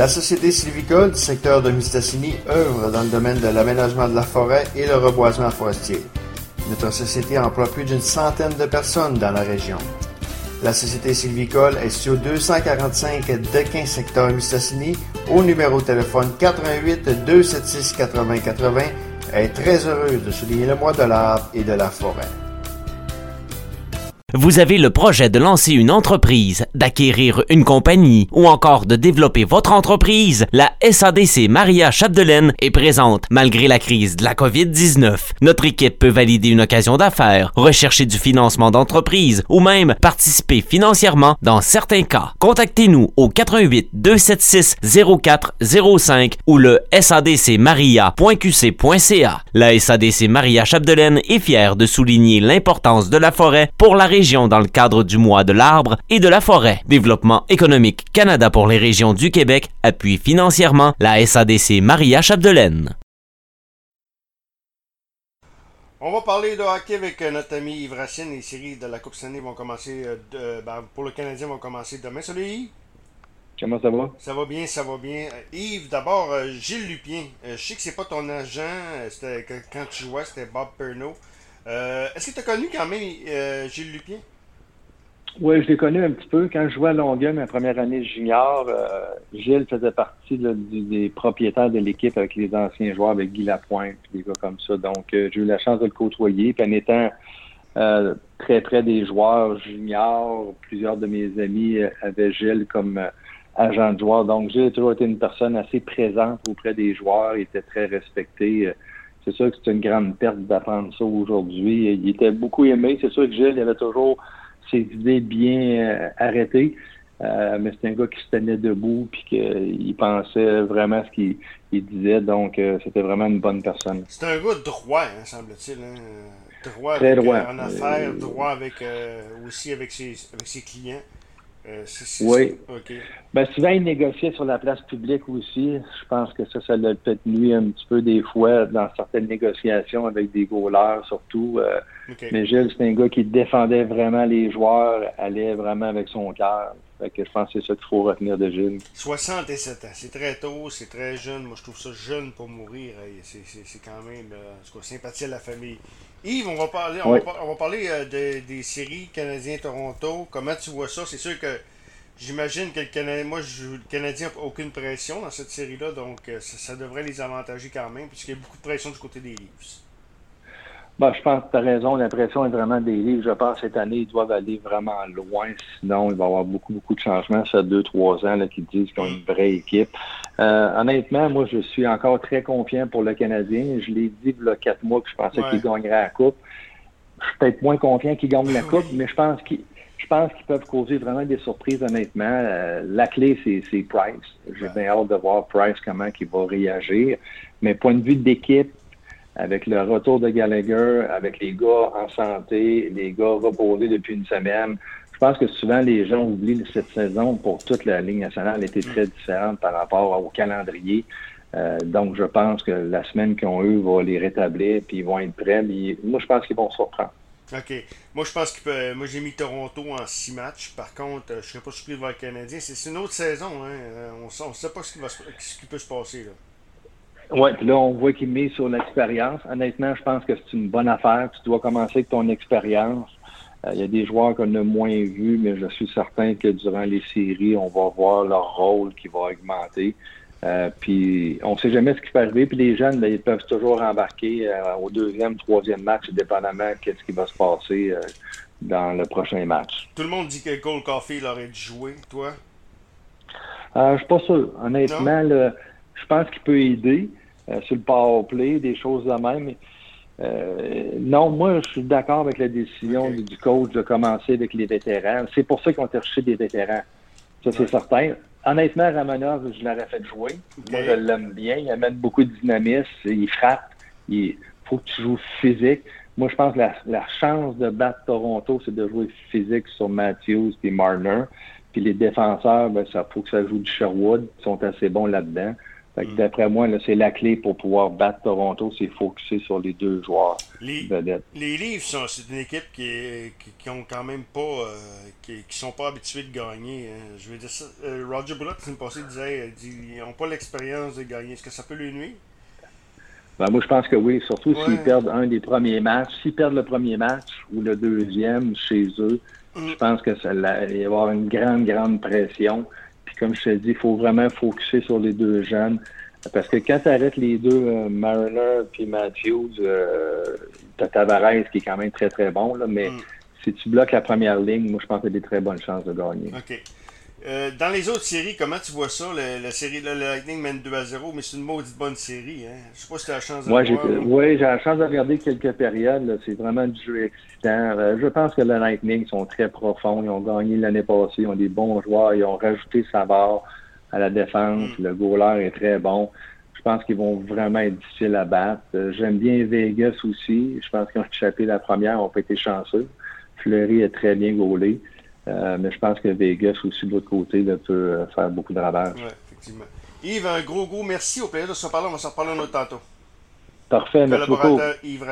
La Société sylvicole du secteur de Mistassini œuvre dans le domaine de l'aménagement de la forêt et le reboisement forestier. Notre société emploie plus d'une centaine de personnes dans la région. La Société sylvicole est sur 245 Dequin secteur Mistassini au numéro de téléphone 88 276 80 80 est très heureuse de souligner le mois de l'arbre et de la forêt. Vous avez le projet de lancer une entreprise, d'acquérir une compagnie ou encore de développer votre entreprise? La SADC Maria Chapdelaine est présente malgré la crise de la COVID-19. Notre équipe peut valider une occasion d'affaires, rechercher du financement d'entreprise ou même participer financièrement dans certains cas. Contactez-nous au 88 276 0405 ou le sadcmaria.qc.ca. La SADC Maria Chapdelaine est fière de souligner l'importance de la forêt pour la dans le cadre du mois de l'arbre et de la forêt. Développement économique Canada pour les régions du Québec appuie financièrement la SADC Maria Chapdelaine. On va parler de hockey avec euh, notre ami Yves Racine. Les séries de la Coupe Stanley vont commencer, euh, de, ben, pour le Canadien, vont commencer demain. Salut Yves. Comment ça va? Ça va bien, ça va bien. Euh, Yves, d'abord, Gilles Lupien. je sais que c'est pas ton agent. C'était, quand tu jouais, c'était Bob Perno. Euh, est-ce que tu as connu quand même euh, Gilles Lupien? Oui, je l'ai connu un petit peu. Quand je jouais à Longueuil, ma première année junior, euh, Gilles faisait partie des propriétaires de l'équipe avec les anciens joueurs, avec Guy Lapointe, des gars comme ça. Donc, j'ai eu la chance de le côtoyer. Puis en étant très près des joueurs juniors, plusieurs de mes amis avaient Gilles comme agent de joueur. Donc, Gilles a toujours été une personne assez présente auprès des joueurs. Il était très respecté c'est sûr que c'est une grande perte d'apprendre ça aujourd'hui. Il était beaucoup aimé. C'est sûr que Gilles il avait toujours ses idées bien euh, arrêtées. Euh, mais c'est un gars qui se tenait debout puis qu'il pensait vraiment ce qu'il disait. Donc, euh, c'était vraiment une bonne personne. C'est un gars droit, hein, semble-t-il. Hein? Droit Très droit. en affaires, droit avec, aussi avec ses, avec ses clients. Euh, oui. Ben, souvent, il négociait sur la place publique aussi. Je pense que ça, ça l'a peut-être nuit un petit peu des fois dans certaines négociations avec des goalers surtout. Euh. Mais Gilles, c'est un gars qui défendait vraiment les joueurs, allait vraiment avec son cœur. Que je pense que c'est ça qu'il faut retenir de Gilles. 67 ans, c'est très tôt, c'est très jeune. Moi, je trouve ça jeune pour mourir. C'est quand même euh, sympathie à la famille. Yves, on va parler, on va, parler euh, des séries Canadiens-Toronto. Comment tu vois ça? C'est sûr que j'imagine que le Canadien, moi, je, le Canadien n'a aucune pression dans cette série-là, donc euh, ça, devrait les avantager quand même, puisqu'il y a beaucoup de pression du côté des Leafs. Ben, je pense que tu as raison. La pression est vraiment des Leafs. Je pense que cette année, ils doivent aller vraiment loin. Sinon, il va y avoir beaucoup, beaucoup de changements. Ça fait deux, trois ans qu'ils disent qu'ils ont une vraie équipe. Euh, honnêtement, moi, je suis encore très confiant pour le Canadien. Je l'ai dit il y a quatre mois que je pensais qu'il gagnerait la Coupe. Je suis peut-être moins confiant qu'il gagne la Coupe, mais je pense qu'ils je pense qu'ils peuvent causer vraiment des surprises, honnêtement. Euh, la clé, c'est Price. J'ai bien hâte de voir Price, comment il va réagir. Mais point de vue d'équipe, avec le retour de Gallagher, avec les gars en santé, les gars reposés depuis une semaine, je pense que souvent les gens oublient cette saison pour toute la Ligue nationale était très différente par rapport au calendrier. Euh, donc, je pense que la semaine qu'ils ont eu va les rétablir, puis ils vont être prêts. moi, je pense qu'ils vont se reprendre. OK. Moi, je pense que moi j'ai mis Toronto en six matchs. Par contre, je ne serais pas surpris de voir le Canadien. C'est une autre saison. Hein. Euh, on ne sait pas ce qui, va ce qui peut se passer. Là. Oui, puis là, on voit qu'il met sur l'expérience. Honnêtement, je pense que c'est une bonne affaire. Tu dois commencer avec ton expérience. Euh, il y a des joueurs qu'on a moins vus, mais je suis certain que durant les séries, on va voir leur rôle qui va augmenter. Euh, puis on ne sait jamais ce qui peut arriver. Puis les jeunes, ben, ils peuvent toujours embarquer euh, au deuxième, troisième match, dépendamment de ce qui va se passer dans le prochain match. Tout le monde dit que Cole Coffee aurait dû jouer, toi? je suis pas sûr. Honnêtement, je pense qu'il peut aider sur le power play, des choses de même. Euh, non, moi, je suis d'accord avec la décision du coach de commencer avec les vétérans. C'est pour ça qu'ils ont cherché des vétérans. Ça, c'est certain. Honnêtement, Ramonov, je l'aurais fait jouer. Moi, je l'aime bien. Il amène beaucoup de dynamisme. Il frappe. Il faut que tu joues physique. Moi, je pense que la, chance de battre Toronto, c'est de jouer physique sur Matthews et Marner. Puis les défenseurs, ben, ça faut que ça joue du Sherwood. Ils sont assez bons là-dedans. Mm. D'après moi, c'est la clé pour pouvoir battre Toronto, c'est focuser sur les deux joueurs les, vedettes. Les Leafs, c'est une équipe qui, qui, ont quand même pas, euh, qui, qui, sont pas habitués de gagner. Hein. Je veux dire ça, euh, Roger Bullock, une passée, disait, ils n'ont pas l'expérience de gagner. Est-ce que ça peut lui nuire? Ben, moi, je pense que oui, surtout s'ils perdent un des premiers matchs. S'ils perdent le premier match ou le deuxième chez eux, mm. je pense que ça va y avoir une grande, grande pression comme je te dis, il faut vraiment focuser sur les deux jeunes. Parce que quand tu arrêtes les deux, euh, Mariner puis Matthews, euh, tu as Tavares qui est quand même très très bon, là, mais mm. si tu bloques la première ligne, moi je pense que tu as des très bonnes chances de gagner. OK. Euh, dans les autres séries, comment tu vois ça? la série, le Lightning mène 2 à 0, mais c'est une maudite bonne série. Hein? Je sais pas si tu as la chance de voir. Oui, j'ai la chance de regarder quelques périodes. C'est vraiment du jeu excitant. Euh, je pense que le Lightning sont très profonds. Ils ont gagné l'année passée. Ils ont des bons joueurs. Ils ont rajouté Savard à la défense. Mm. Le goaler est très bon. Je pense qu'ils vont vraiment être difficiles à battre. Euh, j'aime bien Vegas aussi. Je pense qu'ils ont échappé la première. Ils ont pas été chanceux. Fleury est très bien gaulé. Euh, mais je pense que Vegas aussi de l'autre côté peut euh, faire beaucoup de ravages. Oui, effectivement. Yves, un gros, gros merci. Au plaisir de se parler. On va se reparler un autre tantôt. Parfait, merci beaucoup. Yves